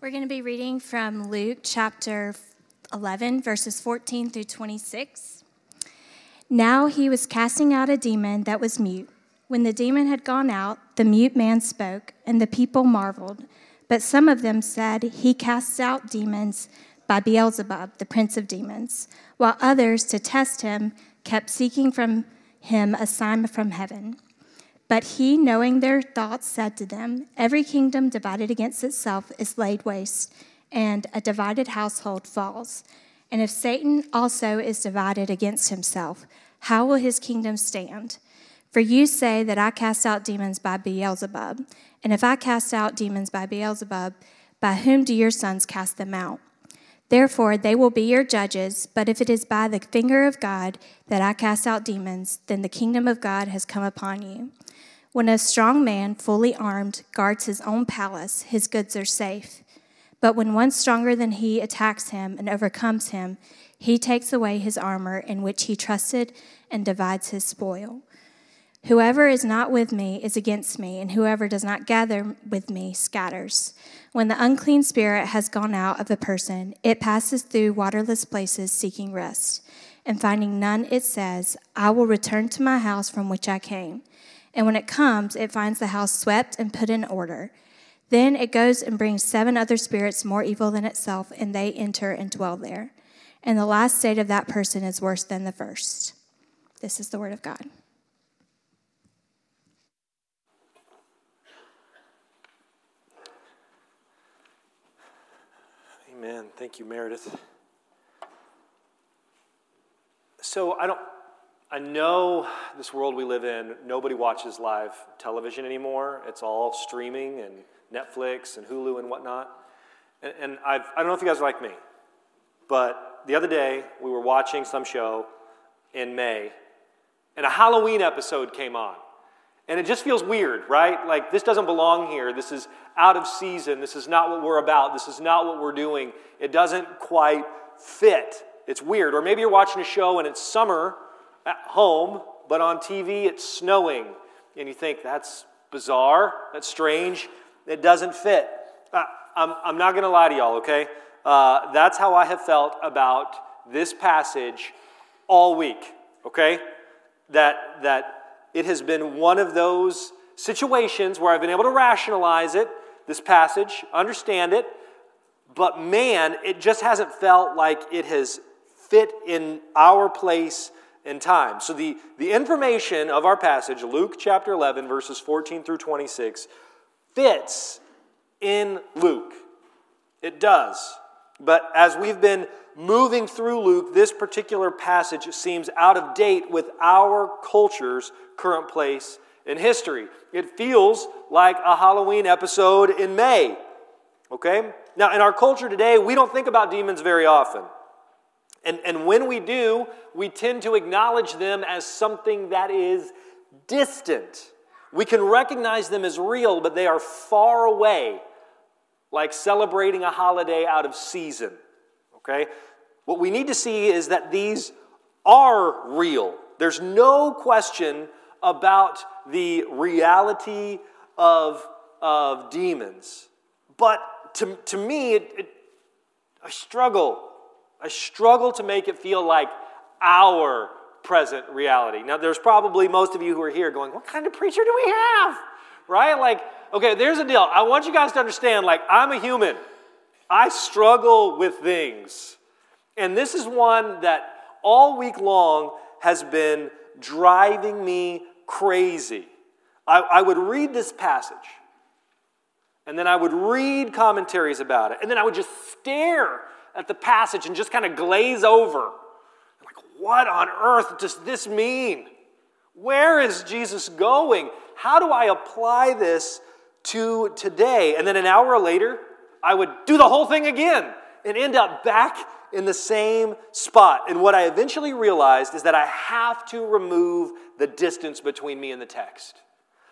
We're going to be reading from Luke chapter 11, verses 14 through 26. Now he was casting out a demon that was mute. When the demon had gone out, the mute man spoke, and the people marveled. But some of them said, He casts out demons by Beelzebub, the prince of demons, while others, to test him, kept seeking from him a sign from heaven. But he, knowing their thoughts, said to them, Every kingdom divided against itself is laid waste, and a divided household falls. And if Satan also is divided against himself, how will his kingdom stand? For you say that I cast out demons by Beelzebub. And if I cast out demons by Beelzebub, by whom do your sons cast them out? Therefore, they will be your judges. But if it is by the finger of God that I cast out demons, then the kingdom of God has come upon you. When a strong man, fully armed, guards his own palace, his goods are safe. But when one stronger than he attacks him and overcomes him, he takes away his armor in which he trusted and divides his spoil. Whoever is not with me is against me, and whoever does not gather with me scatters. When the unclean spirit has gone out of a person, it passes through waterless places seeking rest. And finding none, it says, I will return to my house from which I came. And when it comes, it finds the house swept and put in order. Then it goes and brings seven other spirits more evil than itself, and they enter and dwell there. And the last state of that person is worse than the first. This is the word of God. Amen. Thank you, Meredith. So I don't I know this world we live in, nobody watches live television anymore. It's all streaming and Netflix and Hulu and whatnot. And, and I don't know if you guys are like me, but the other day we were watching some show in May, and a Halloween episode came on. And it just feels weird, right? Like this doesn't belong here. This is out of season. This is not what we're about. This is not what we're doing. It doesn't quite fit. It's weird. Or maybe you're watching a show and it's summer at home, but on TV it's snowing. And you think, that's bizarre, that's strange, it doesn't fit. Uh, I'm, I'm not going to lie to y'all, okay? Uh, that's how I have felt about this passage all week, okay? That, that it has been one of those situations where I've been able to rationalize it, this passage, understand it, but man, it just hasn't felt like it has fit in our place in time. So, the, the information of our passage, Luke chapter 11, verses 14 through 26, fits in Luke. It does. But as we've been moving through Luke, this particular passage seems out of date with our culture's current place in history. It feels like a Halloween episode in May. Okay? Now, in our culture today, we don't think about demons very often. And, and when we do, we tend to acknowledge them as something that is distant. We can recognize them as real, but they are far away, like celebrating a holiday out of season. Okay? What we need to see is that these are real. There's no question about the reality of, of demons. But to, to me, it, it, I struggle I struggle to make it feel like our present reality. Now, there's probably most of you who are here going, What kind of preacher do we have? Right? Like, okay, there's a deal. I want you guys to understand, like, I'm a human. I struggle with things. And this is one that all week long has been driving me crazy. I, I would read this passage, and then I would read commentaries about it, and then I would just stare at the passage and just kind of glaze over. like, what on earth does this mean? Where is Jesus going? How do I apply this to today? And then an hour later, I would do the whole thing again and end up back in the same spot. And what I eventually realized is that I have to remove the distance between me and the text.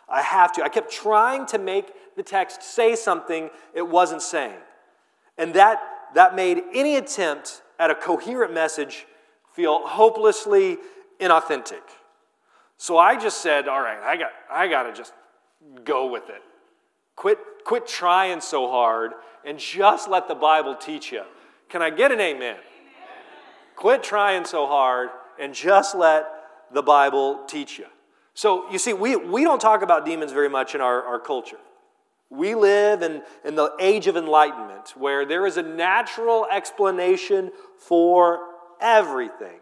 I have to. I kept trying to make the text say something it wasn't saying. And that that made any attempt at a coherent message feel hopelessly inauthentic. So I just said, all right, I got, I got to just go with it. Quit, quit trying so hard and just let the Bible teach you. Can I get an amen? amen? Quit trying so hard and just let the Bible teach you. So, you see, we, we don't talk about demons very much in our, our culture. We live in, in the age of enlightenment where there is a natural explanation for everything.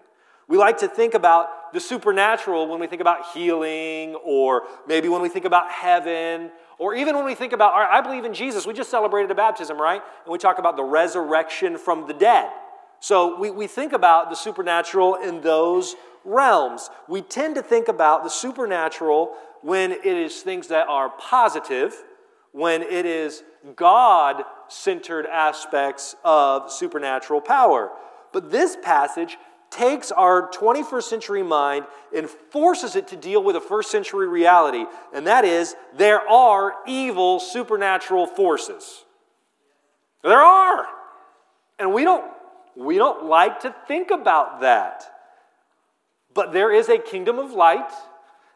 We like to think about the supernatural when we think about healing, or maybe when we think about heaven, or even when we think about, I believe in Jesus. We just celebrated a baptism, right? And we talk about the resurrection from the dead. So we, we think about the supernatural in those realms. We tend to think about the supernatural when it is things that are positive, when it is God centered aspects of supernatural power. But this passage takes our 21st century mind and forces it to deal with a first century reality, and that is there are evil supernatural forces. There are. And we don't, we don't like to think about that. But there is a kingdom of light,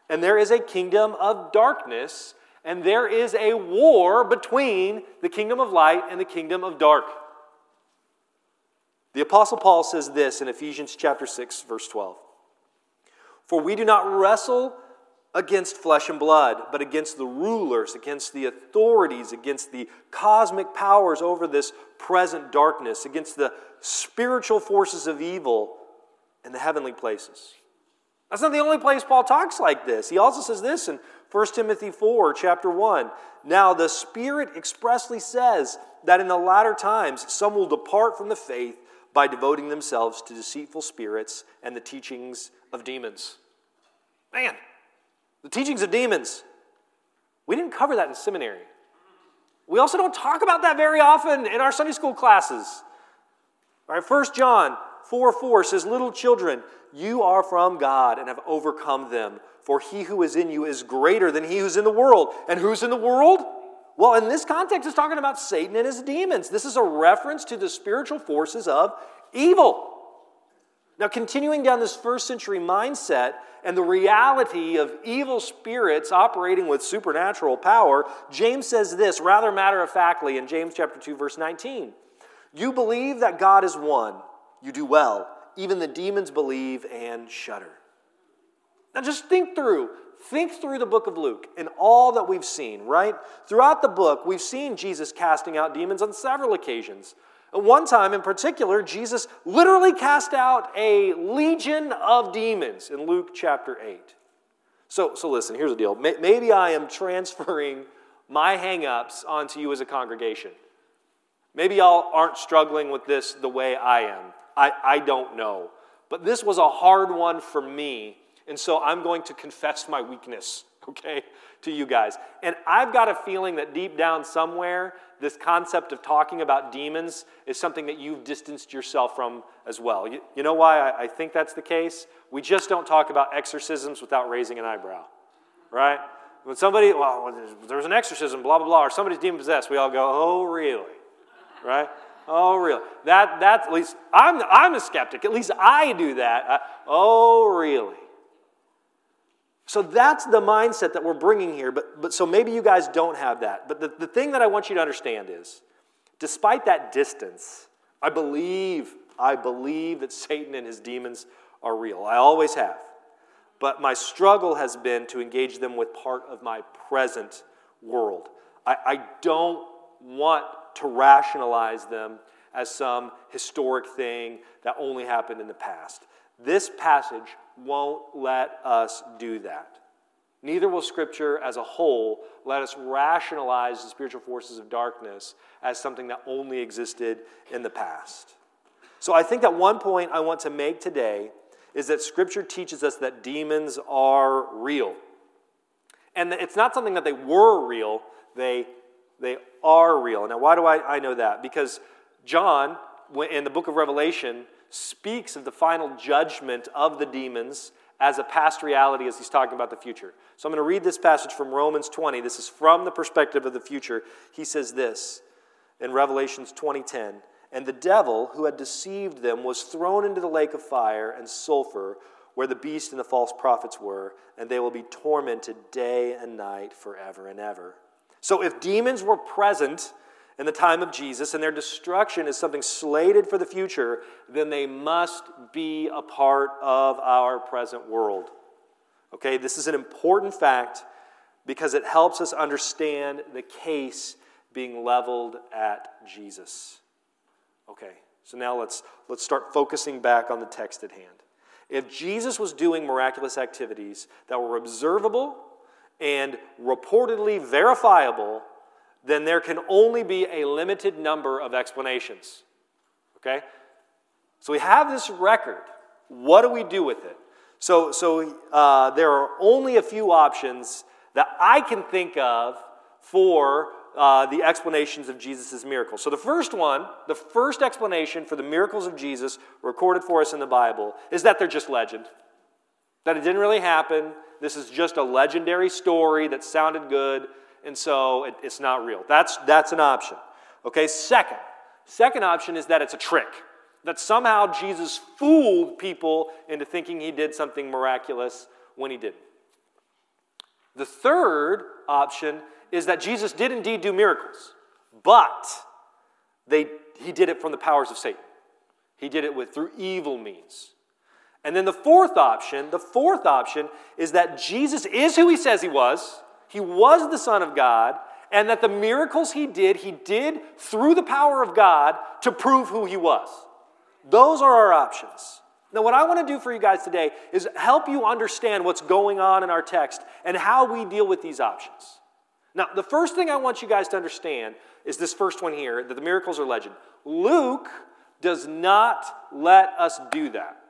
and there is a kingdom of darkness, and there is a war between the kingdom of light and the kingdom of dark. The Apostle Paul says this in Ephesians chapter 6, verse 12. For we do not wrestle against flesh and blood, but against the rulers, against the authorities, against the cosmic powers over this present darkness, against the spiritual forces of evil in the heavenly places. That's not the only place Paul talks like this. He also says this in 1 Timothy 4, chapter 1. Now, the Spirit expressly says that in the latter times some will depart from the faith by devoting themselves to deceitful spirits and the teachings of demons. Man, the teachings of demons. We didn't cover that in seminary. We also don't talk about that very often in our Sunday school classes. All right, 1 John 4 4 says, Little children, you are from God and have overcome them, for he who is in you is greater than he who's in the world. And who's in the world? Well, in this context, it's talking about Satan and his demons. This is a reference to the spiritual forces of evil. Now, continuing down this first century mindset and the reality of evil spirits operating with supernatural power, James says this rather matter of factly in James chapter 2, verse 19. You believe that God is one, you do well. Even the demons believe and shudder. Now, just think through Think through the book of Luke and all that we've seen, right? Throughout the book, we've seen Jesus casting out demons on several occasions. At one time in particular, Jesus literally cast out a legion of demons in Luke chapter 8. So, so listen, here's the deal. Maybe I am transferring my hangups onto you as a congregation. Maybe y'all aren't struggling with this the way I am. I, I don't know. But this was a hard one for me and so I'm going to confess my weakness, okay, to you guys. And I've got a feeling that deep down somewhere, this concept of talking about demons is something that you've distanced yourself from as well. You, you know why I, I think that's the case? We just don't talk about exorcisms without raising an eyebrow, right? When somebody, well, there's an exorcism, blah, blah, blah, or somebody's demon possessed, we all go, oh, really? Right? Oh, really? That, that's at least, I'm, I'm a skeptic. At least I do that. I, oh, really? So that's the mindset that we're bringing here. But, but so maybe you guys don't have that. But the, the thing that I want you to understand is despite that distance, I believe, I believe that Satan and his demons are real. I always have. But my struggle has been to engage them with part of my present world. I, I don't want to rationalize them as some historic thing that only happened in the past. This passage won't let us do that. Neither will Scripture as a whole let us rationalize the spiritual forces of darkness as something that only existed in the past. So I think that one point I want to make today is that Scripture teaches us that demons are real. And it's not something that they were real, they, they are real. Now, why do I, I know that? Because John, in the book of Revelation, speaks of the final judgment of the demons as a past reality as he's talking about the future. So I'm going to read this passage from Romans 20. This is from the perspective of the future. He says this in Revelations 20:10, "And the devil who had deceived them was thrown into the lake of fire and sulfur where the beast and the false prophets were, and they will be tormented day and night forever and ever." So if demons were present in the time of Jesus and their destruction is something slated for the future, then they must be a part of our present world. Okay, this is an important fact because it helps us understand the case being leveled at Jesus. Okay, so now let's, let's start focusing back on the text at hand. If Jesus was doing miraculous activities that were observable and reportedly verifiable, then there can only be a limited number of explanations. Okay? So we have this record. What do we do with it? So, so uh, there are only a few options that I can think of for uh, the explanations of Jesus' miracles. So, the first one, the first explanation for the miracles of Jesus recorded for us in the Bible is that they're just legend. That it didn't really happen. This is just a legendary story that sounded good, and so it, it's not real. That's, that's an option. Okay, second, second option is that it's a trick. That somehow Jesus fooled people into thinking he did something miraculous when he didn't. The third option is that Jesus did indeed do miracles, but they, he did it from the powers of Satan. He did it with through evil means. And then the fourth option, the fourth option is that Jesus is who he says he was. He was the Son of God, and that the miracles he did, he did through the power of God to prove who he was. Those are our options. Now, what I want to do for you guys today is help you understand what's going on in our text and how we deal with these options. Now, the first thing I want you guys to understand is this first one here that the miracles are legend. Luke does not let us do that.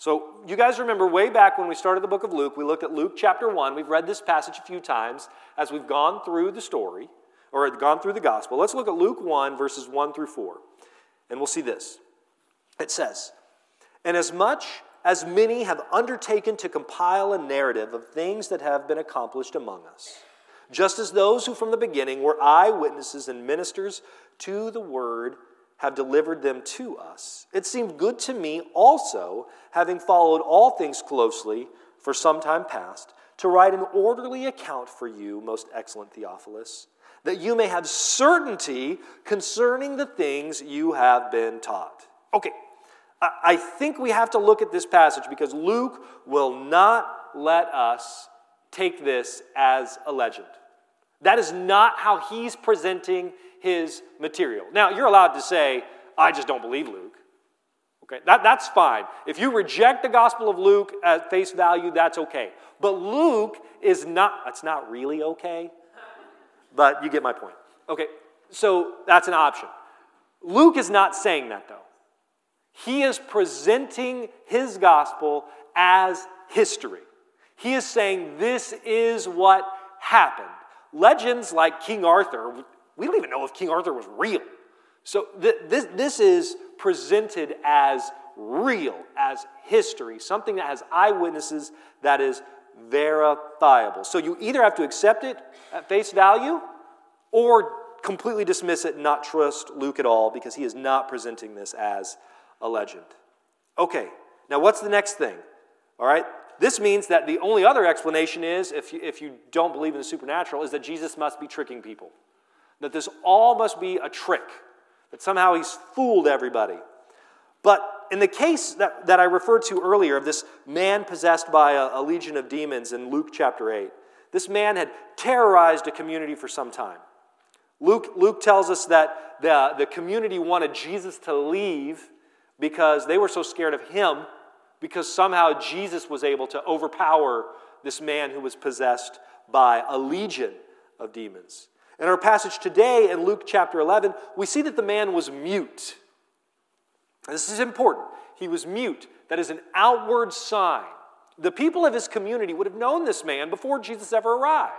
So, you guys remember way back when we started the book of Luke, we looked at Luke chapter 1. We've read this passage a few times as we've gone through the story or gone through the gospel. Let's look at Luke 1, verses 1 through 4, and we'll see this. It says, And as much as many have undertaken to compile a narrative of things that have been accomplished among us, just as those who from the beginning were eyewitnesses and ministers to the word have delivered them to us. It seemed good to me also, having followed all things closely for some time past, to write an orderly account for you, most excellent Theophilus, that you may have certainty concerning the things you have been taught. Okay, I think we have to look at this passage because Luke will not let us take this as a legend. That is not how he's presenting his material. Now, you're allowed to say, I just don't believe Luke. Okay, that, that's fine. If you reject the Gospel of Luke at face value, that's okay. But Luke is not, that's not really okay, but you get my point. Okay, so that's an option. Luke is not saying that though. He is presenting his gospel as history. He is saying this is what happened. Legends like King Arthur, we don't even know if King Arthur was real. So th- this, this is presented as real, as history, something that has eyewitnesses that is verifiable. So you either have to accept it at face value or completely dismiss it and not trust Luke at all because he is not presenting this as a legend. Okay, now what's the next thing? All right, this means that the only other explanation is, if you, if you don't believe in the supernatural, is that Jesus must be tricking people. That this all must be a trick, that somehow he's fooled everybody. But in the case that, that I referred to earlier of this man possessed by a, a legion of demons in Luke chapter 8, this man had terrorized a community for some time. Luke, Luke tells us that the, the community wanted Jesus to leave because they were so scared of him because somehow Jesus was able to overpower this man who was possessed by a legion of demons. In our passage today in Luke chapter 11, we see that the man was mute. This is important. He was mute. That is an outward sign. The people of his community would have known this man before Jesus ever arrived.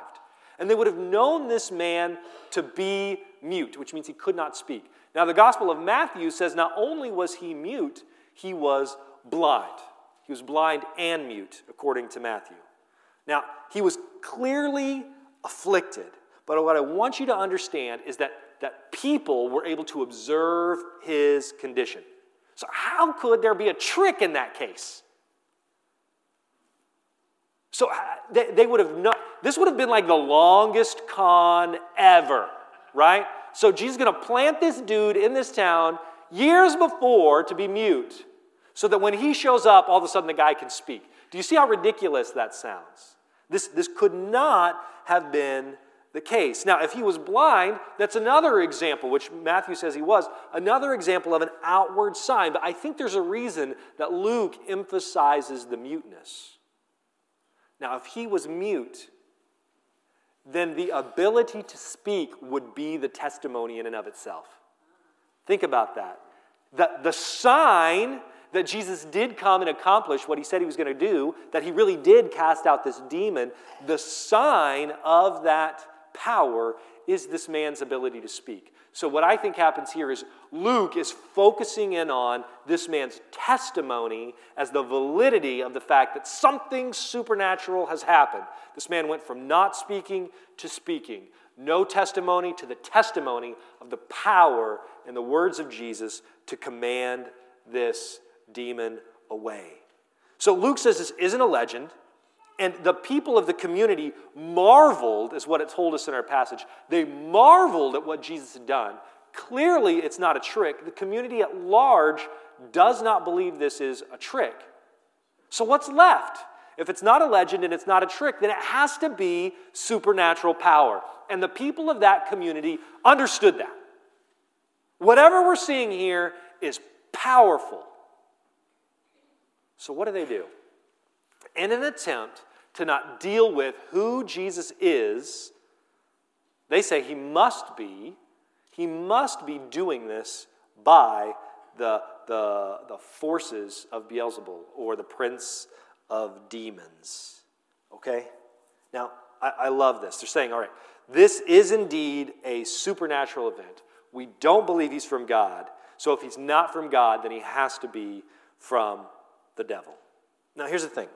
And they would have known this man to be mute, which means he could not speak. Now, the Gospel of Matthew says not only was he mute, he was blind. He was blind and mute, according to Matthew. Now, he was clearly afflicted, but what I want you to understand is that, that people were able to observe his condition. So, how could there be a trick in that case? So, uh, they, they would have not, this would have been like the longest con ever, right? So Jesus is going to plant this dude in this town years before to be mute so that when he shows up, all of a sudden the guy can speak. Do you see how ridiculous that sounds? This, this could not have been the case. Now, if he was blind, that's another example, which Matthew says he was, another example of an outward sign. But I think there's a reason that Luke emphasizes the muteness. Now, if he was mute, then the ability to speak would be the testimony in and of itself. Think about that. The, the sign that Jesus did come and accomplish what he said he was going to do, that he really did cast out this demon, the sign of that power is this man's ability to speak. So, what I think happens here is Luke is focusing in on this man's testimony as the validity of the fact that something supernatural has happened. This man went from not speaking to speaking. No testimony to the testimony of the power and the words of Jesus to command this demon away. So Luke says this isn't a legend, and the people of the community marveled, is what it told us in our passage. They marveled at what Jesus had done. Clearly, it's not a trick. The community at large does not believe this is a trick. So, what's left? If it's not a legend and it's not a trick, then it has to be supernatural power. And the people of that community understood that. Whatever we're seeing here is powerful. So, what do they do? In an attempt to not deal with who Jesus is, they say he must be, he must be doing this by the, the, the forces of Beelzebul or the prince of demons. Okay? Now, I, I love this. They're saying, all right, this is indeed a supernatural event. We don't believe he's from God. So if he's not from God, then he has to be from the devil. Now, here's the thing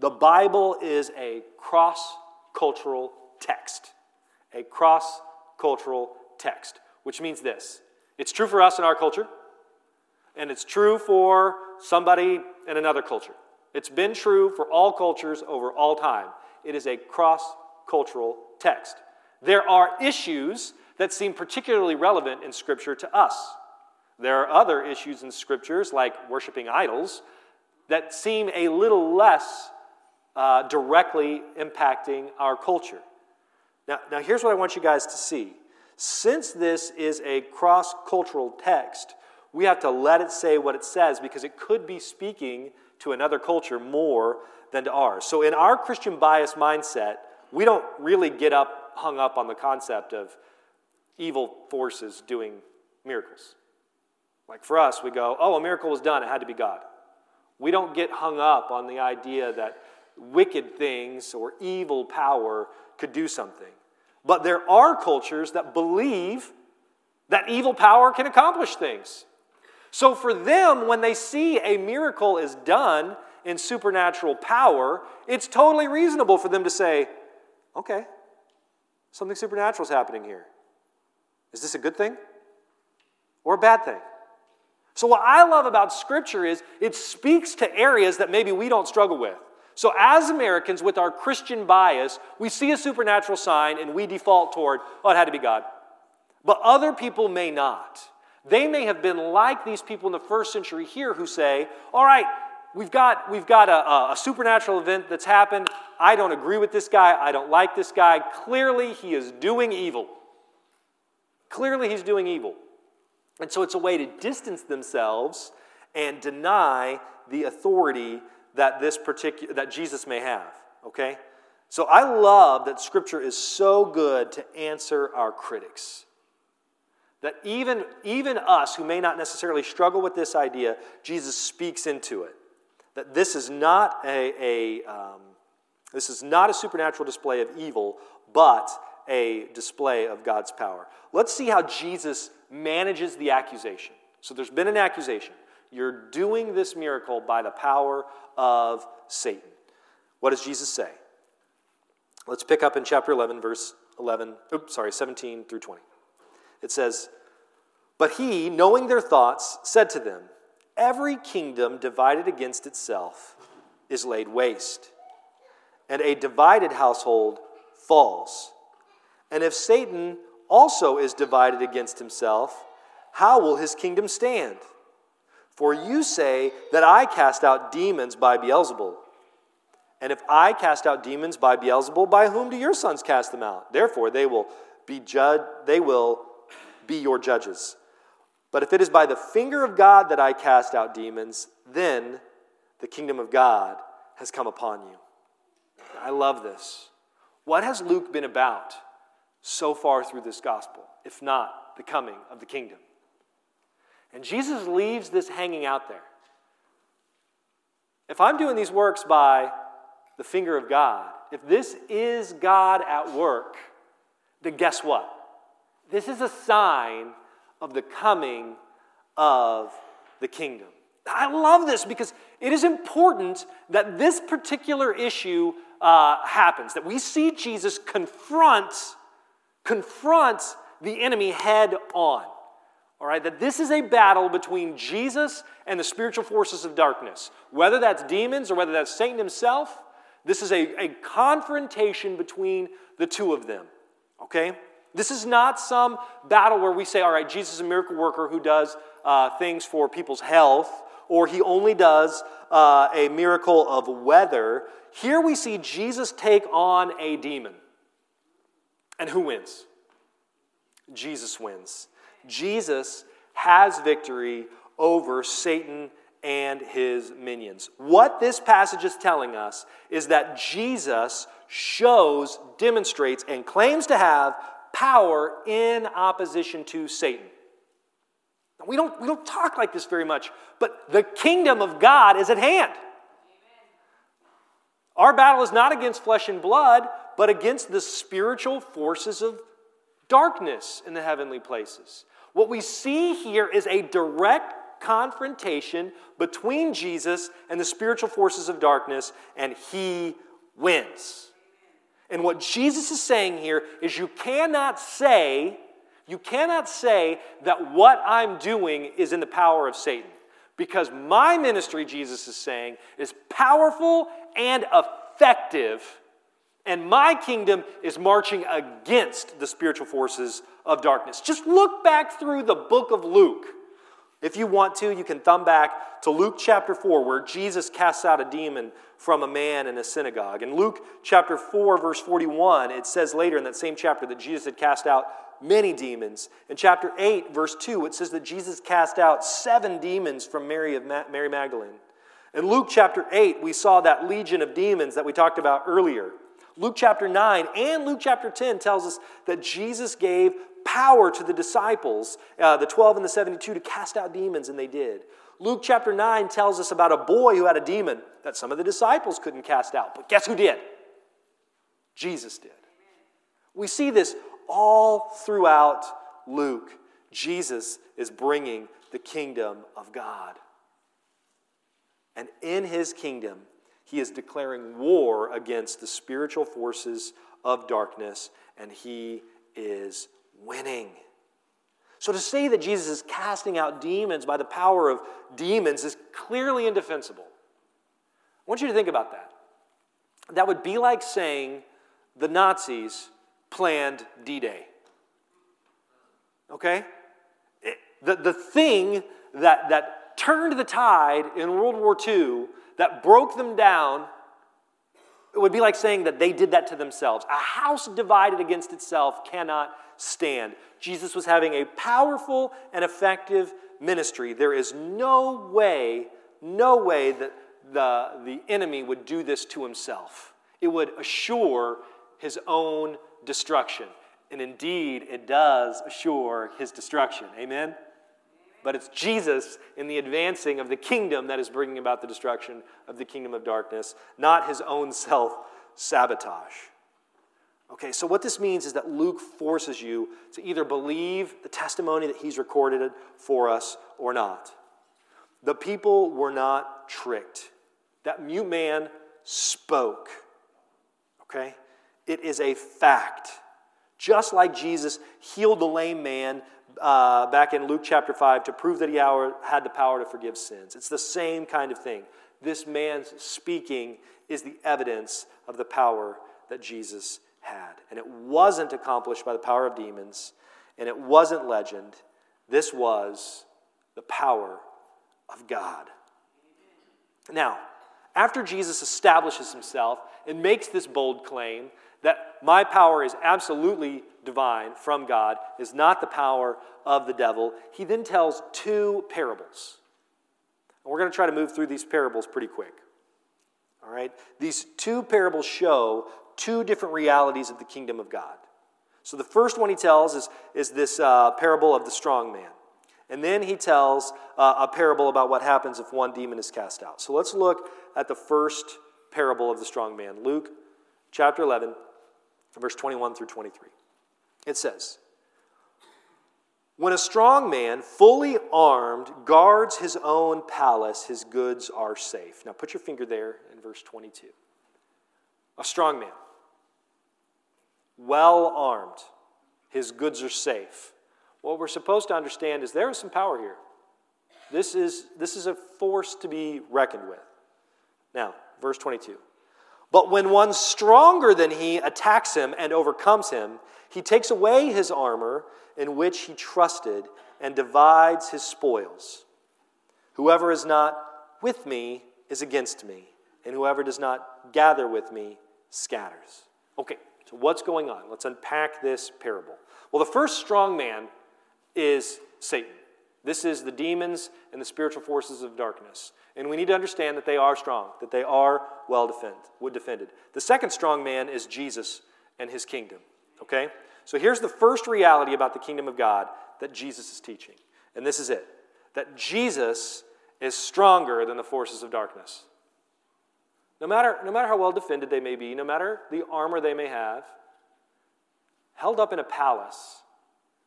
the Bible is a cross cultural text. A cross cultural text, which means this it's true for us in our culture, and it's true for somebody in another culture. It's been true for all cultures over all time. It is a cross cultural text. There are issues that seem particularly relevant in Scripture to us. There are other issues in Scriptures, like worshiping idols, that seem a little less uh, directly impacting our culture. Now, now, here's what I want you guys to see. Since this is a cross cultural text, we have to let it say what it says because it could be speaking to another culture more than to ours. So, in our Christian bias mindset, we don't really get up hung up on the concept of evil forces doing miracles. Like for us, we go, oh, a miracle was done, it had to be God. We don't get hung up on the idea that wicked things or evil power could do something. But there are cultures that believe that evil power can accomplish things. So for them, when they see a miracle is done in supernatural power, it's totally reasonable for them to say, okay, something supernatural is happening here. Is this a good thing or a bad thing? So, what I love about Scripture is it speaks to areas that maybe we don't struggle with. So, as Americans, with our Christian bias, we see a supernatural sign and we default toward, oh, it had to be God. But other people may not. They may have been like these people in the first century here who say, all right, we've got, we've got a, a supernatural event that's happened. I don't agree with this guy. I don't like this guy. Clearly, he is doing evil. Clearly, he's doing evil. And so it's a way to distance themselves and deny the authority that this particular that Jesus may have, okay? So I love that scripture is so good to answer our critics. That even, even us who may not necessarily struggle with this idea, Jesus speaks into it. That this is not a, a um, this is not a supernatural display of evil, but a display of God's power. Let's see how Jesus manages the accusation. So there's been an accusation. You're doing this miracle by the power of Satan. What does Jesus say? Let's pick up in chapter 11, verse 11, oops, sorry, 17 through 20. It says, But he, knowing their thoughts, said to them, Every kingdom divided against itself is laid waste, and a divided household falls. And if Satan also is divided against himself, how will his kingdom stand? For you say that I cast out demons by Beelzebul. And if I cast out demons by Beelzebul, by whom do your sons cast them out? Therefore they will be judged, they will be your judges. But if it is by the finger of God that I cast out demons, then the kingdom of God has come upon you. I love this. What has Luke been about so far through this gospel, if not the coming of the kingdom? And Jesus leaves this hanging out there. If I'm doing these works by the finger of God, if this is God at work, then guess what? This is a sign of the coming of the kingdom. I love this because it is important that this particular issue uh, happens, that we see Jesus confront, confront the enemy head on. All right, that this is a battle between Jesus and the spiritual forces of darkness. Whether that's demons or whether that's Satan himself, this is a, a confrontation between the two of them. Okay? This is not some battle where we say, all right, Jesus is a miracle worker who does uh, things for people's health, or he only does uh, a miracle of weather. Here we see Jesus take on a demon. And who wins? Jesus wins. Jesus has victory over Satan and his minions. What this passage is telling us is that Jesus shows, demonstrates, and claims to have power in opposition to Satan. We don't, we don't talk like this very much, but the kingdom of God is at hand. Our battle is not against flesh and blood, but against the spiritual forces of darkness in the heavenly places. What we see here is a direct confrontation between Jesus and the spiritual forces of darkness, and he wins. And what Jesus is saying here is you cannot say, you cannot say that what I'm doing is in the power of Satan. Because my ministry, Jesus is saying, is powerful and effective, and my kingdom is marching against the spiritual forces of darkness. Just look back through the book of Luke. If you want to, you can thumb back to Luke chapter 4, where Jesus casts out a demon from a man in a synagogue. In Luke chapter 4, verse 41, it says later in that same chapter that Jesus had cast out many demons. In chapter 8, verse 2, it says that Jesus cast out seven demons from Mary of Ma- Mary Magdalene. In Luke chapter 8, we saw that legion of demons that we talked about earlier. Luke chapter 9 and Luke chapter 10 tells us that Jesus gave power to the disciples, uh, the 12 and the 72, to cast out demons, and they did. Luke chapter 9 tells us about a boy who had a demon that some of the disciples couldn't cast out. But guess who did? Jesus did. We see this all throughout Luke. Jesus is bringing the kingdom of God. And in his kingdom, he is declaring war against the spiritual forces of darkness, and he is winning. So to say that Jesus is casting out demons by the power of demons is clearly indefensible. I want you to think about that. That would be like saying the Nazis planned D Day. Okay? It, the, the thing that, that turned the tide in World War II, that broke them down, it would be like saying that they did that to themselves. A house divided against itself cannot stand. Jesus was having a powerful and effective ministry. There is no way, no way that the, the enemy would do this to himself. It would assure his own destruction. And indeed, it does assure his destruction. Amen? But it's Jesus in the advancing of the kingdom that is bringing about the destruction of the kingdom of darkness, not his own self sabotage. Okay, so what this means is that Luke forces you to either believe the testimony that he's recorded for us or not. The people were not tricked. That mute man spoke. Okay? It is a fact. Just like Jesus healed the lame man uh, back in Luke chapter 5 to prove that he had the power to forgive sins. It's the same kind of thing. This man's speaking is the evidence of the power that Jesus had. And it wasn't accomplished by the power of demons, and it wasn't legend. This was the power of God. Now, after Jesus establishes himself and makes this bold claim my power is absolutely divine from God, is not the power of the devil, he then tells two parables. And we're going to try to move through these parables pretty quick. All right? These two parables show two different realities of the kingdom of God. So the first one he tells is, is this uh, parable of the strong man. And then he tells uh, a parable about what happens if one demon is cast out. So let's look at the first parable of the strong man. Luke chapter 11, verse 21 through 23. It says, When a strong man, fully armed, guards his own palace, his goods are safe. Now put your finger there in verse 22. A strong man, well armed, his goods are safe. What we're supposed to understand is there is some power here. This is, this is a force to be reckoned with. Now, verse 22. But when one stronger than he attacks him and overcomes him, he takes away his armor in which he trusted and divides his spoils. Whoever is not with me is against me, and whoever does not gather with me scatters. Okay, so what's going on? Let's unpack this parable. Well, the first strong man is Satan. This is the demons and the spiritual forces of darkness. And we need to understand that they are strong, that they are well defend, defended. The second strong man is Jesus and his kingdom. Okay? So here's the first reality about the kingdom of God that Jesus is teaching. And this is it that Jesus is stronger than the forces of darkness. No matter, no matter how well defended they may be, no matter the armor they may have, held up in a palace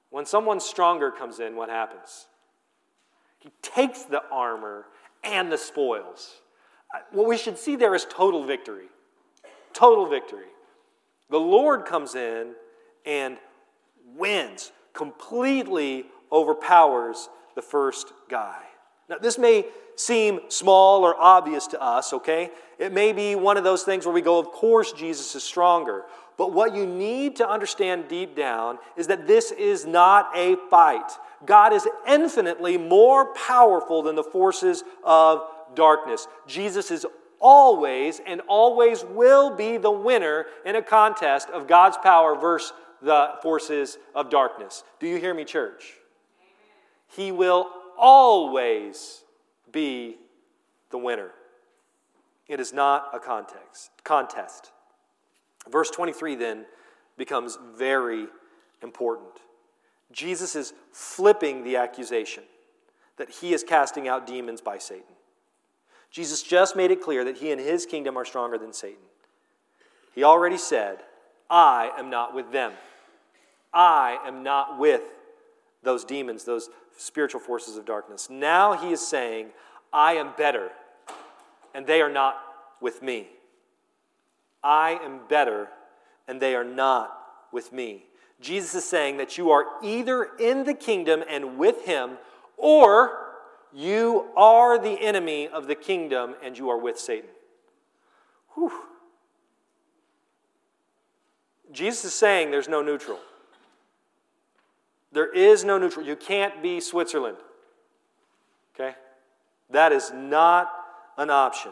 when someone stronger comes in, what happens? He takes the armor and the spoils. Uh, what we should see there is total victory. Total victory. The Lord comes in and wins, completely overpowers the first guy. Now, this may seem small or obvious to us, okay? It may be one of those things where we go, of course, Jesus is stronger. But what you need to understand deep down is that this is not a fight. God is infinitely more powerful than the forces of darkness. Jesus is always and always will be the winner in a contest of God's power versus the forces of darkness. Do you hear me, church? He will always be the winner. It is not a context, contest. Verse 23 then becomes very important. Jesus is flipping the accusation that he is casting out demons by Satan. Jesus just made it clear that he and his kingdom are stronger than Satan. He already said, I am not with them. I am not with those demons, those spiritual forces of darkness. Now he is saying, I am better, and they are not with me. I am better, and they are not with me. Jesus is saying that you are either in the kingdom and with him, or you are the enemy of the kingdom and you are with Satan. Whew. Jesus is saying there's no neutral. There is no neutral. You can't be Switzerland. Okay? That is not an option.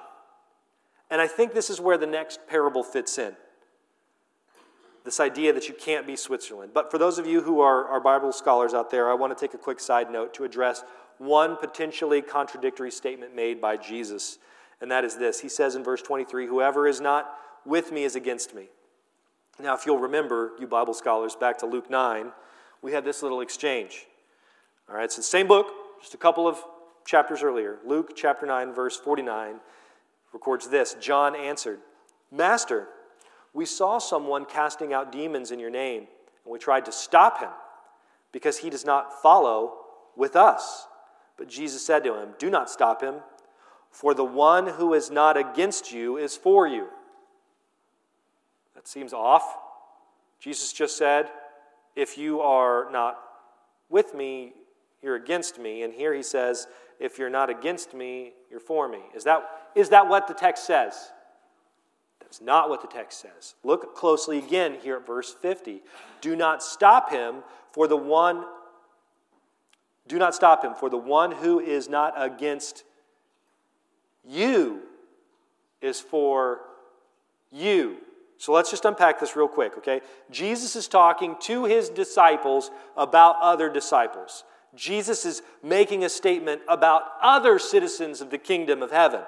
And I think this is where the next parable fits in this idea that you can't be Switzerland. But for those of you who are, are Bible scholars out there, I want to take a quick side note to address one potentially contradictory statement made by Jesus. And that is this He says in verse 23 Whoever is not with me is against me. Now, if you'll remember, you Bible scholars, back to Luke 9, we had this little exchange. All right, it's the same book, just a couple of chapters earlier. Luke chapter 9, verse 49 records this John answered, Master, we saw someone casting out demons in your name, and we tried to stop him because he does not follow with us. But Jesus said to him, Do not stop him, for the one who is not against you is for you. That seems off. Jesus just said, If you are not with me, you're against me. And here he says, If you're not against me, you're for me. Is that, is that what the text says? That's not what the text says. Look closely again here at verse 50. Do not stop him, For the one, do not stop him, for the one who is not against you is for you. So let's just unpack this real quick, okay? Jesus is talking to his disciples about other disciples. Jesus is making a statement about other citizens of the kingdom of heaven.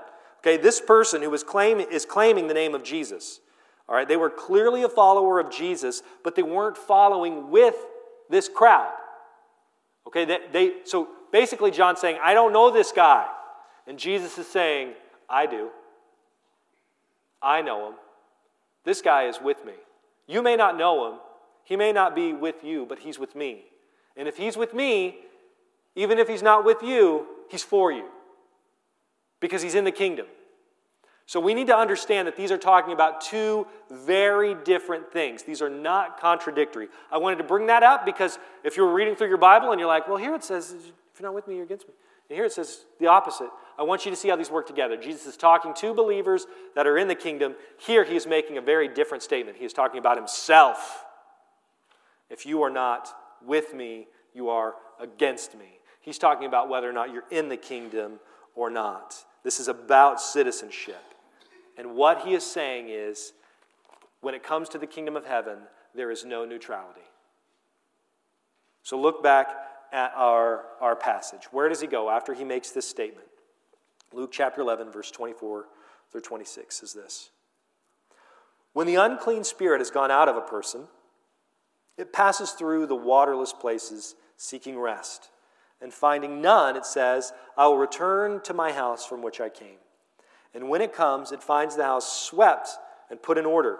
Okay, this person who is, claim, is claiming the name of Jesus. All right, they were clearly a follower of Jesus, but they weren't following with this crowd. Okay, they, they, so basically, John's saying, I don't know this guy. And Jesus is saying, I do. I know him. This guy is with me. You may not know him, he may not be with you, but he's with me. And if he's with me, even if he's not with you, he's for you because he's in the kingdom. So we need to understand that these are talking about two very different things. These are not contradictory. I wanted to bring that up because if you're reading through your Bible and you're like, well, here it says, if you're not with me, you're against me. And here it says the opposite. I want you to see how these work together. Jesus is talking to believers that are in the kingdom. Here he is making a very different statement. He is talking about himself. If you are not with me, you are against me. He's talking about whether or not you're in the kingdom or not. This is about citizenship. And what he is saying is when it comes to the kingdom of heaven, there is no neutrality. So look back at our, our passage. Where does he go after he makes this statement? Luke chapter 11, verse 24 through 26 is this When the unclean spirit has gone out of a person, it passes through the waterless places seeking rest and finding none, it says, I will return to my house from which I came. And when it comes, it finds the house swept and put in order.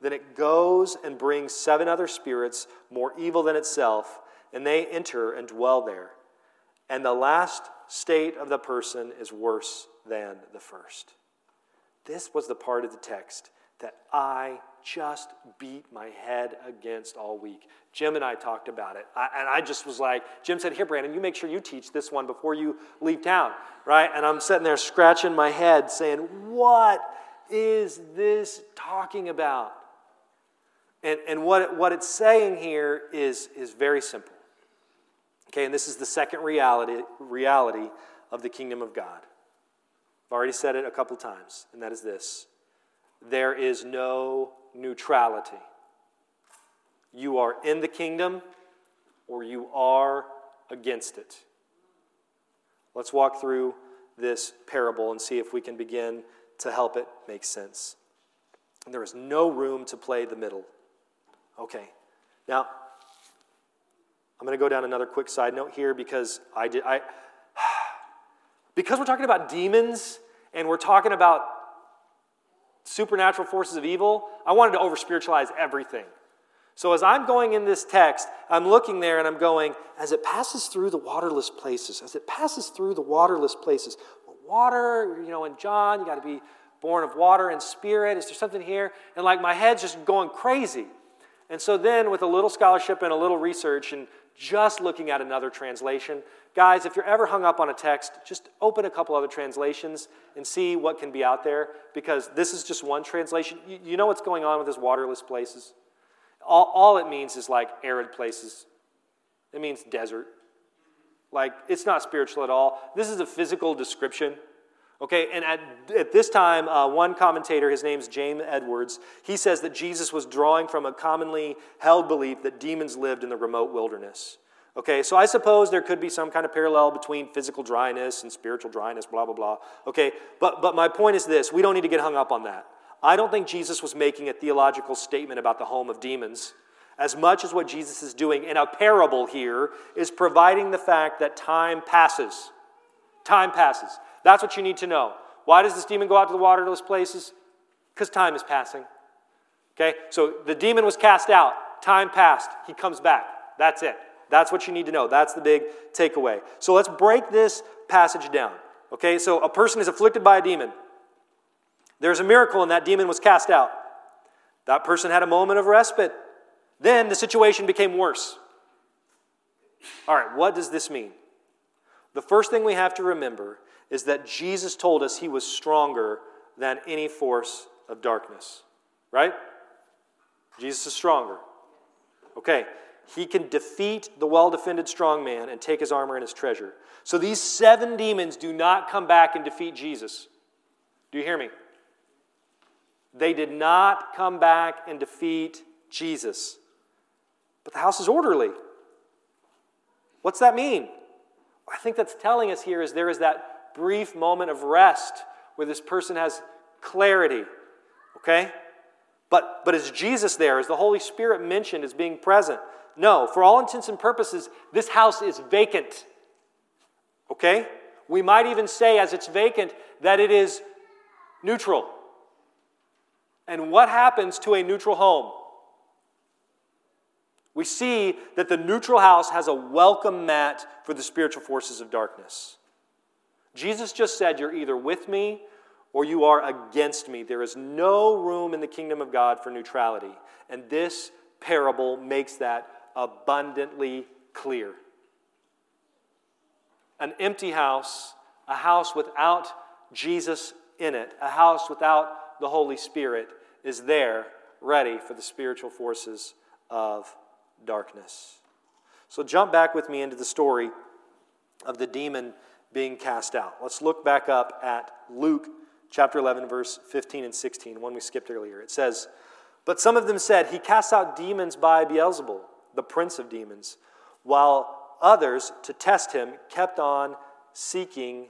Then it goes and brings seven other spirits more evil than itself, and they enter and dwell there. And the last state of the person is worse than the first. This was the part of the text that I just beat my head against all week. Jim and I talked about it. I, and I just was like, Jim said, Here, Brandon, you make sure you teach this one before you leave town, right? And I'm sitting there scratching my head saying, What is this talking about? And, and what, what it's saying here is, is very simple. Okay, and this is the second reality, reality of the kingdom of God. I've already said it a couple times, and that is this there is no neutrality. You are in the kingdom or you are against it. Let's walk through this parable and see if we can begin to help it make sense. There is no room to play the middle. Okay. Now, I'm going to go down another quick side note here because I did I because we're talking about demons and we're talking about supernatural forces of evil, I wanted to over spiritualize everything. So as I'm going in this text, I'm looking there and I'm going, as it passes through the waterless places, as it passes through the waterless places, water, you know, in John, you got to be born of water and spirit. Is there something here? And like my head's just going crazy. And so then, with a little scholarship and a little research and just looking at another translation, Guys, if you're ever hung up on a text, just open a couple other translations and see what can be out there because this is just one translation. You, you know what's going on with this waterless places? All, all it means is like arid places, it means desert. Like, it's not spiritual at all. This is a physical description. Okay, and at, at this time, uh, one commentator, his name's James Edwards, he says that Jesus was drawing from a commonly held belief that demons lived in the remote wilderness. Okay, so I suppose there could be some kind of parallel between physical dryness and spiritual dryness, blah, blah, blah. Okay, but, but my point is this we don't need to get hung up on that. I don't think Jesus was making a theological statement about the home of demons. As much as what Jesus is doing in a parable here is providing the fact that time passes. Time passes. That's what you need to know. Why does this demon go out to the waterless places? Because time is passing. Okay, so the demon was cast out, time passed, he comes back. That's it. That's what you need to know. That's the big takeaway. So let's break this passage down. Okay, so a person is afflicted by a demon. There's a miracle, and that demon was cast out. That person had a moment of respite. Then the situation became worse. All right, what does this mean? The first thing we have to remember is that Jesus told us he was stronger than any force of darkness. Right? Jesus is stronger. Okay, he can defeat the well defended strong man and take his armor and his treasure. So these seven demons do not come back and defeat Jesus. Do you hear me? They did not come back and defeat Jesus. But the house is orderly. What's that mean? I think that's telling us here is there is that brief moment of rest where this person has clarity. Okay? But, but is Jesus there? Is the Holy Spirit mentioned as being present? No. For all intents and purposes, this house is vacant. Okay? We might even say, as it's vacant, that it is neutral. And what happens to a neutral home? We see that the neutral house has a welcome mat for the spiritual forces of darkness. Jesus just said, You're either with me or you are against me. There is no room in the kingdom of God for neutrality. And this parable makes that abundantly clear. An empty house, a house without Jesus in it, a house without the Holy Spirit, is there ready for the spiritual forces of darkness. So jump back with me into the story of the demon being cast out. Let's look back up at Luke chapter 11, verse 15 and 16, one we skipped earlier. It says, But some of them said, He casts out demons by Beelzebul, the prince of demons, while others, to test him, kept on seeking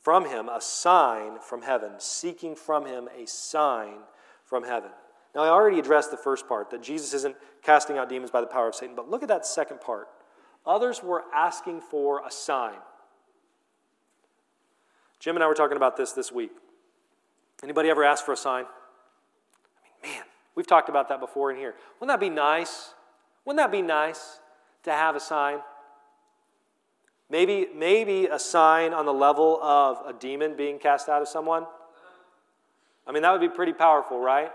from him a sign from heaven, seeking from him a sign from heaven. Now, I already addressed the first part, that Jesus isn't casting out demons by the power of Satan, but look at that second part. Others were asking for a sign. Jim and I were talking about this this week. Anybody ever ask for a sign? We've talked about that before in here. Wouldn't that be nice? Wouldn't that be nice to have a sign? Maybe, maybe a sign on the level of a demon being cast out of someone. I mean, that would be pretty powerful, right?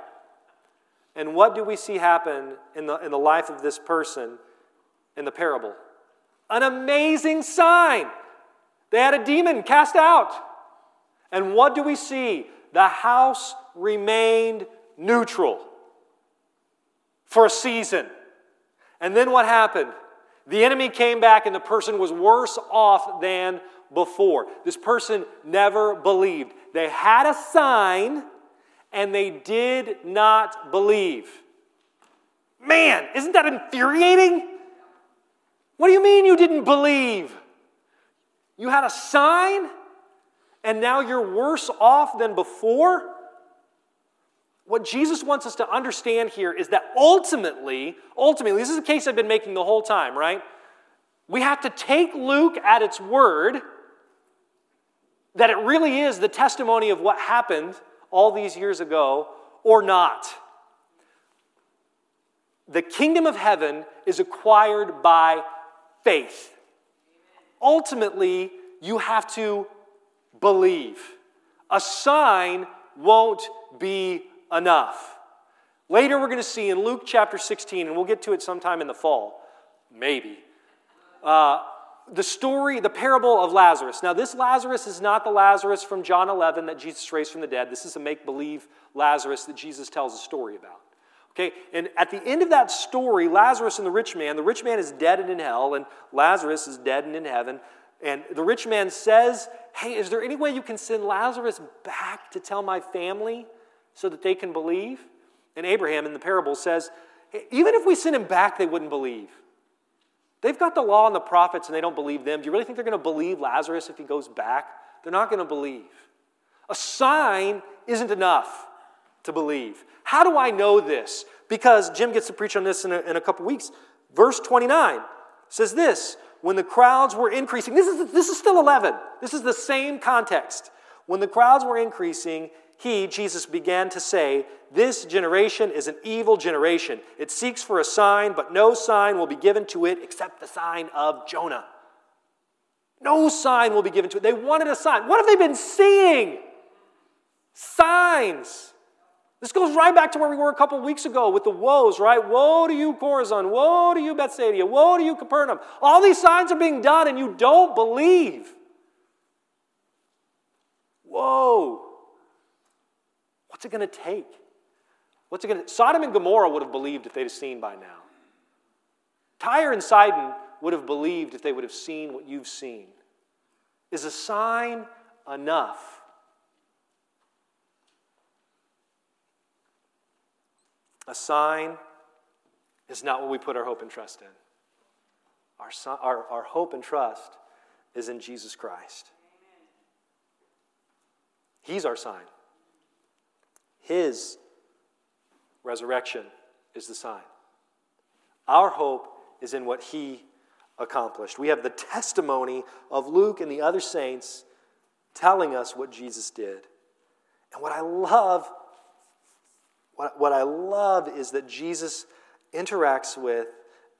And what do we see happen in the, in the life of this person in the parable? An amazing sign. They had a demon cast out. And what do we see? The house remained neutral for a season. And then what happened? The enemy came back and the person was worse off than before. This person never believed. They had a sign and they did not believe. Man, isn't that infuriating? What do you mean you didn't believe? You had a sign and now you're worse off than before? What Jesus wants us to understand here is that ultimately, ultimately, this is a case I've been making the whole time, right? We have to take Luke at its word that it really is the testimony of what happened all these years ago or not. The kingdom of heaven is acquired by faith. Ultimately, you have to believe. A sign won't be enough. Later, we're going to see in Luke chapter 16, and we'll get to it sometime in the fall, maybe. Uh, the story, the parable of Lazarus. Now, this Lazarus is not the Lazarus from John 11 that Jesus raised from the dead. This is a make believe Lazarus that Jesus tells a story about. Okay, and at the end of that story, Lazarus and the rich man, the rich man is dead and in hell, and Lazarus is dead and in heaven. And the rich man says, Hey, is there any way you can send Lazarus back to tell my family so that they can believe? And Abraham in the parable says, Even if we send him back, they wouldn't believe. They've got the law and the prophets and they don't believe them. Do you really think they're going to believe Lazarus if he goes back? They're not going to believe. A sign isn't enough to believe. How do I know this? Because Jim gets to preach on this in a, in a couple weeks. Verse 29 says this When the crowds were increasing, this is, this is still 11. This is the same context. When the crowds were increasing, he, Jesus, began to say, This generation is an evil generation. It seeks for a sign, but no sign will be given to it except the sign of Jonah. No sign will be given to it. They wanted a sign. What have they been seeing? Signs. This goes right back to where we were a couple weeks ago with the woes, right? Woe to you, Chorazin. Woe to you, Bethsaida. Woe to you, Capernaum. All these signs are being done, and you don't believe. Whoa. What's it going to take? What's it going to Sodom and Gomorrah would have believed if they'd have seen by now. Tyre and Sidon would have believed if they would have seen what you've seen. Is a sign enough? A sign is not what we put our hope and trust in. Our, our, our hope and trust is in Jesus Christ. He's our sign. His resurrection is the sign. Our hope is in what He accomplished. We have the testimony of Luke and the other saints telling us what Jesus did. And what I love, what, what I love is that Jesus interacts with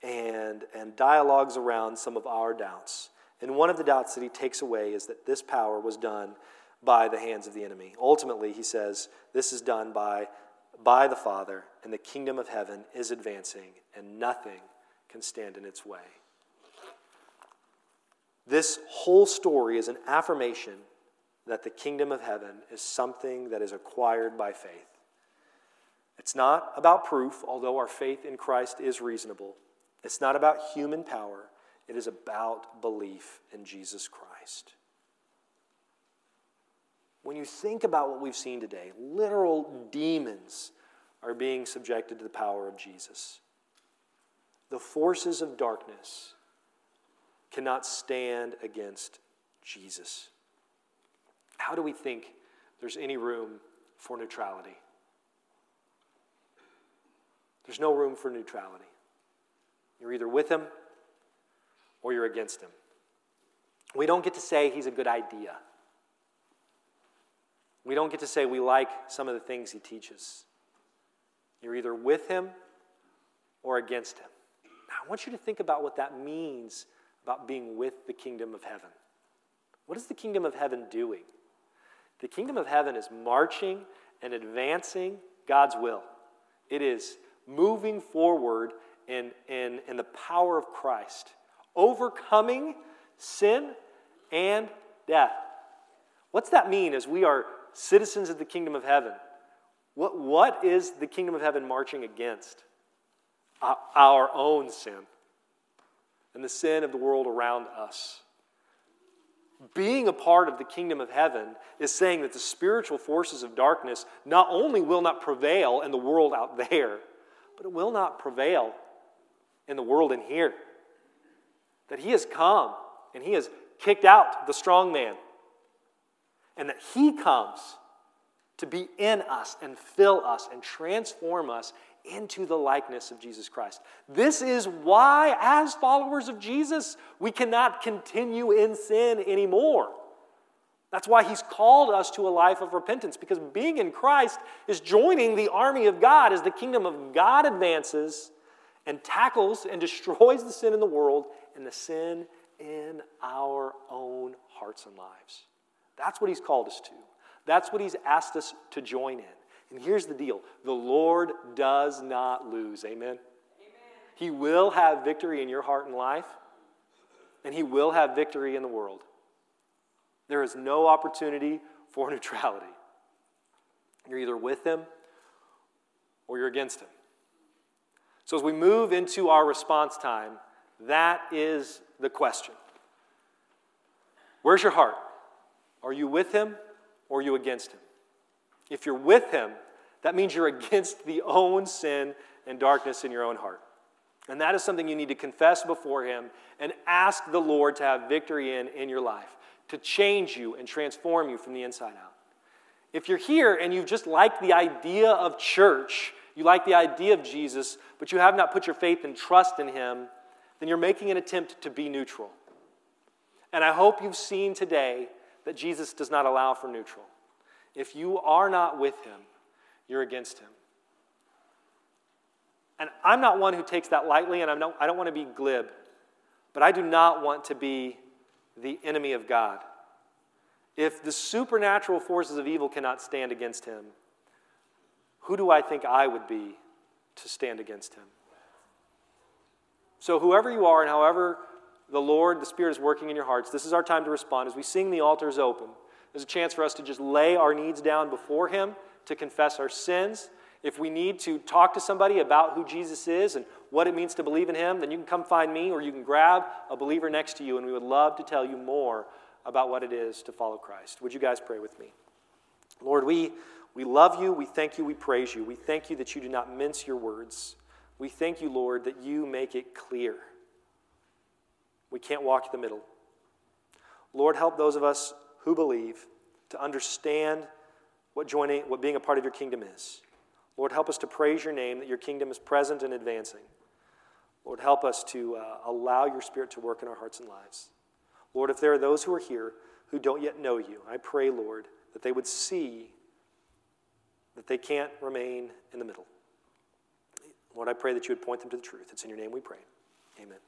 and, and dialogues around some of our doubts. And one of the doubts that he takes away is that this power was done by the hands of the enemy. Ultimately, he says, this is done by, by the Father, and the kingdom of heaven is advancing, and nothing can stand in its way. This whole story is an affirmation that the kingdom of heaven is something that is acquired by faith. It's not about proof, although our faith in Christ is reasonable. It's not about human power, it is about belief in Jesus Christ. When you think about what we've seen today, literal demons are being subjected to the power of Jesus. The forces of darkness cannot stand against Jesus. How do we think there's any room for neutrality? There's no room for neutrality. You're either with him or you're against him. We don't get to say he's a good idea. We don't get to say we like some of the things he teaches. You're either with him or against him. Now, I want you to think about what that means about being with the kingdom of heaven. What is the kingdom of heaven doing? The kingdom of heaven is marching and advancing God's will. It is moving forward in, in, in the power of Christ, overcoming sin and death. What's that mean as we are citizens of the kingdom of heaven? What, what is the kingdom of heaven marching against? Uh, our own sin and the sin of the world around us. Being a part of the kingdom of heaven is saying that the spiritual forces of darkness not only will not prevail in the world out there, but it will not prevail in the world in here. That he has come and he has kicked out the strong man, and that he comes to be in us and fill us and transform us into the likeness of Jesus Christ. This is why, as followers of Jesus, we cannot continue in sin anymore. That's why he's called us to a life of repentance, because being in Christ is joining the army of God as the kingdom of God advances and tackles and destroys the sin in the world and the sin in our own hearts and lives. That's what he's called us to. That's what he's asked us to join in. And here's the deal the Lord does not lose. Amen? Amen? He will have victory in your heart and life, and He will have victory in the world. There is no opportunity for neutrality. You're either with Him or you're against Him. So, as we move into our response time, that is the question Where's your heart? Are you with Him or are you against Him? If you're with Him, that means you're against the own sin and darkness in your own heart. And that is something you need to confess before Him and ask the Lord to have victory in in your life, to change you and transform you from the inside out. If you're here and you just like the idea of church, you like the idea of Jesus, but you have not put your faith and trust in Him, then you're making an attempt to be neutral. And I hope you've seen today that Jesus does not allow for neutral. If you are not with Him, you're against him. And I'm not one who takes that lightly, and I'm not, I don't want to be glib, but I do not want to be the enemy of God. If the supernatural forces of evil cannot stand against him, who do I think I would be to stand against him? So, whoever you are and however the Lord, the Spirit is working in your hearts, this is our time to respond. As we sing, the altar is open. There's a chance for us to just lay our needs down before Him to confess our sins, if we need to talk to somebody about who Jesus is and what it means to believe in Him, then you can come find me or you can grab a believer next to you, and we would love to tell you more about what it is to follow Christ. Would you guys pray with me? Lord, we, we love you, we thank you, we praise you. We thank you that you do not mince your words. We thank you, Lord, that you make it clear. We can't walk the middle. Lord, help those of us who believe to understand what joining, what being a part of your kingdom is. Lord, help us to praise your name, that your kingdom is present and advancing. Lord, help us to uh, allow your spirit to work in our hearts and lives. Lord, if there are those who are here who don't yet know you, I pray, Lord, that they would see that they can't remain in the middle. Lord, I pray that you would point them to the truth. It's in your name we pray. Amen.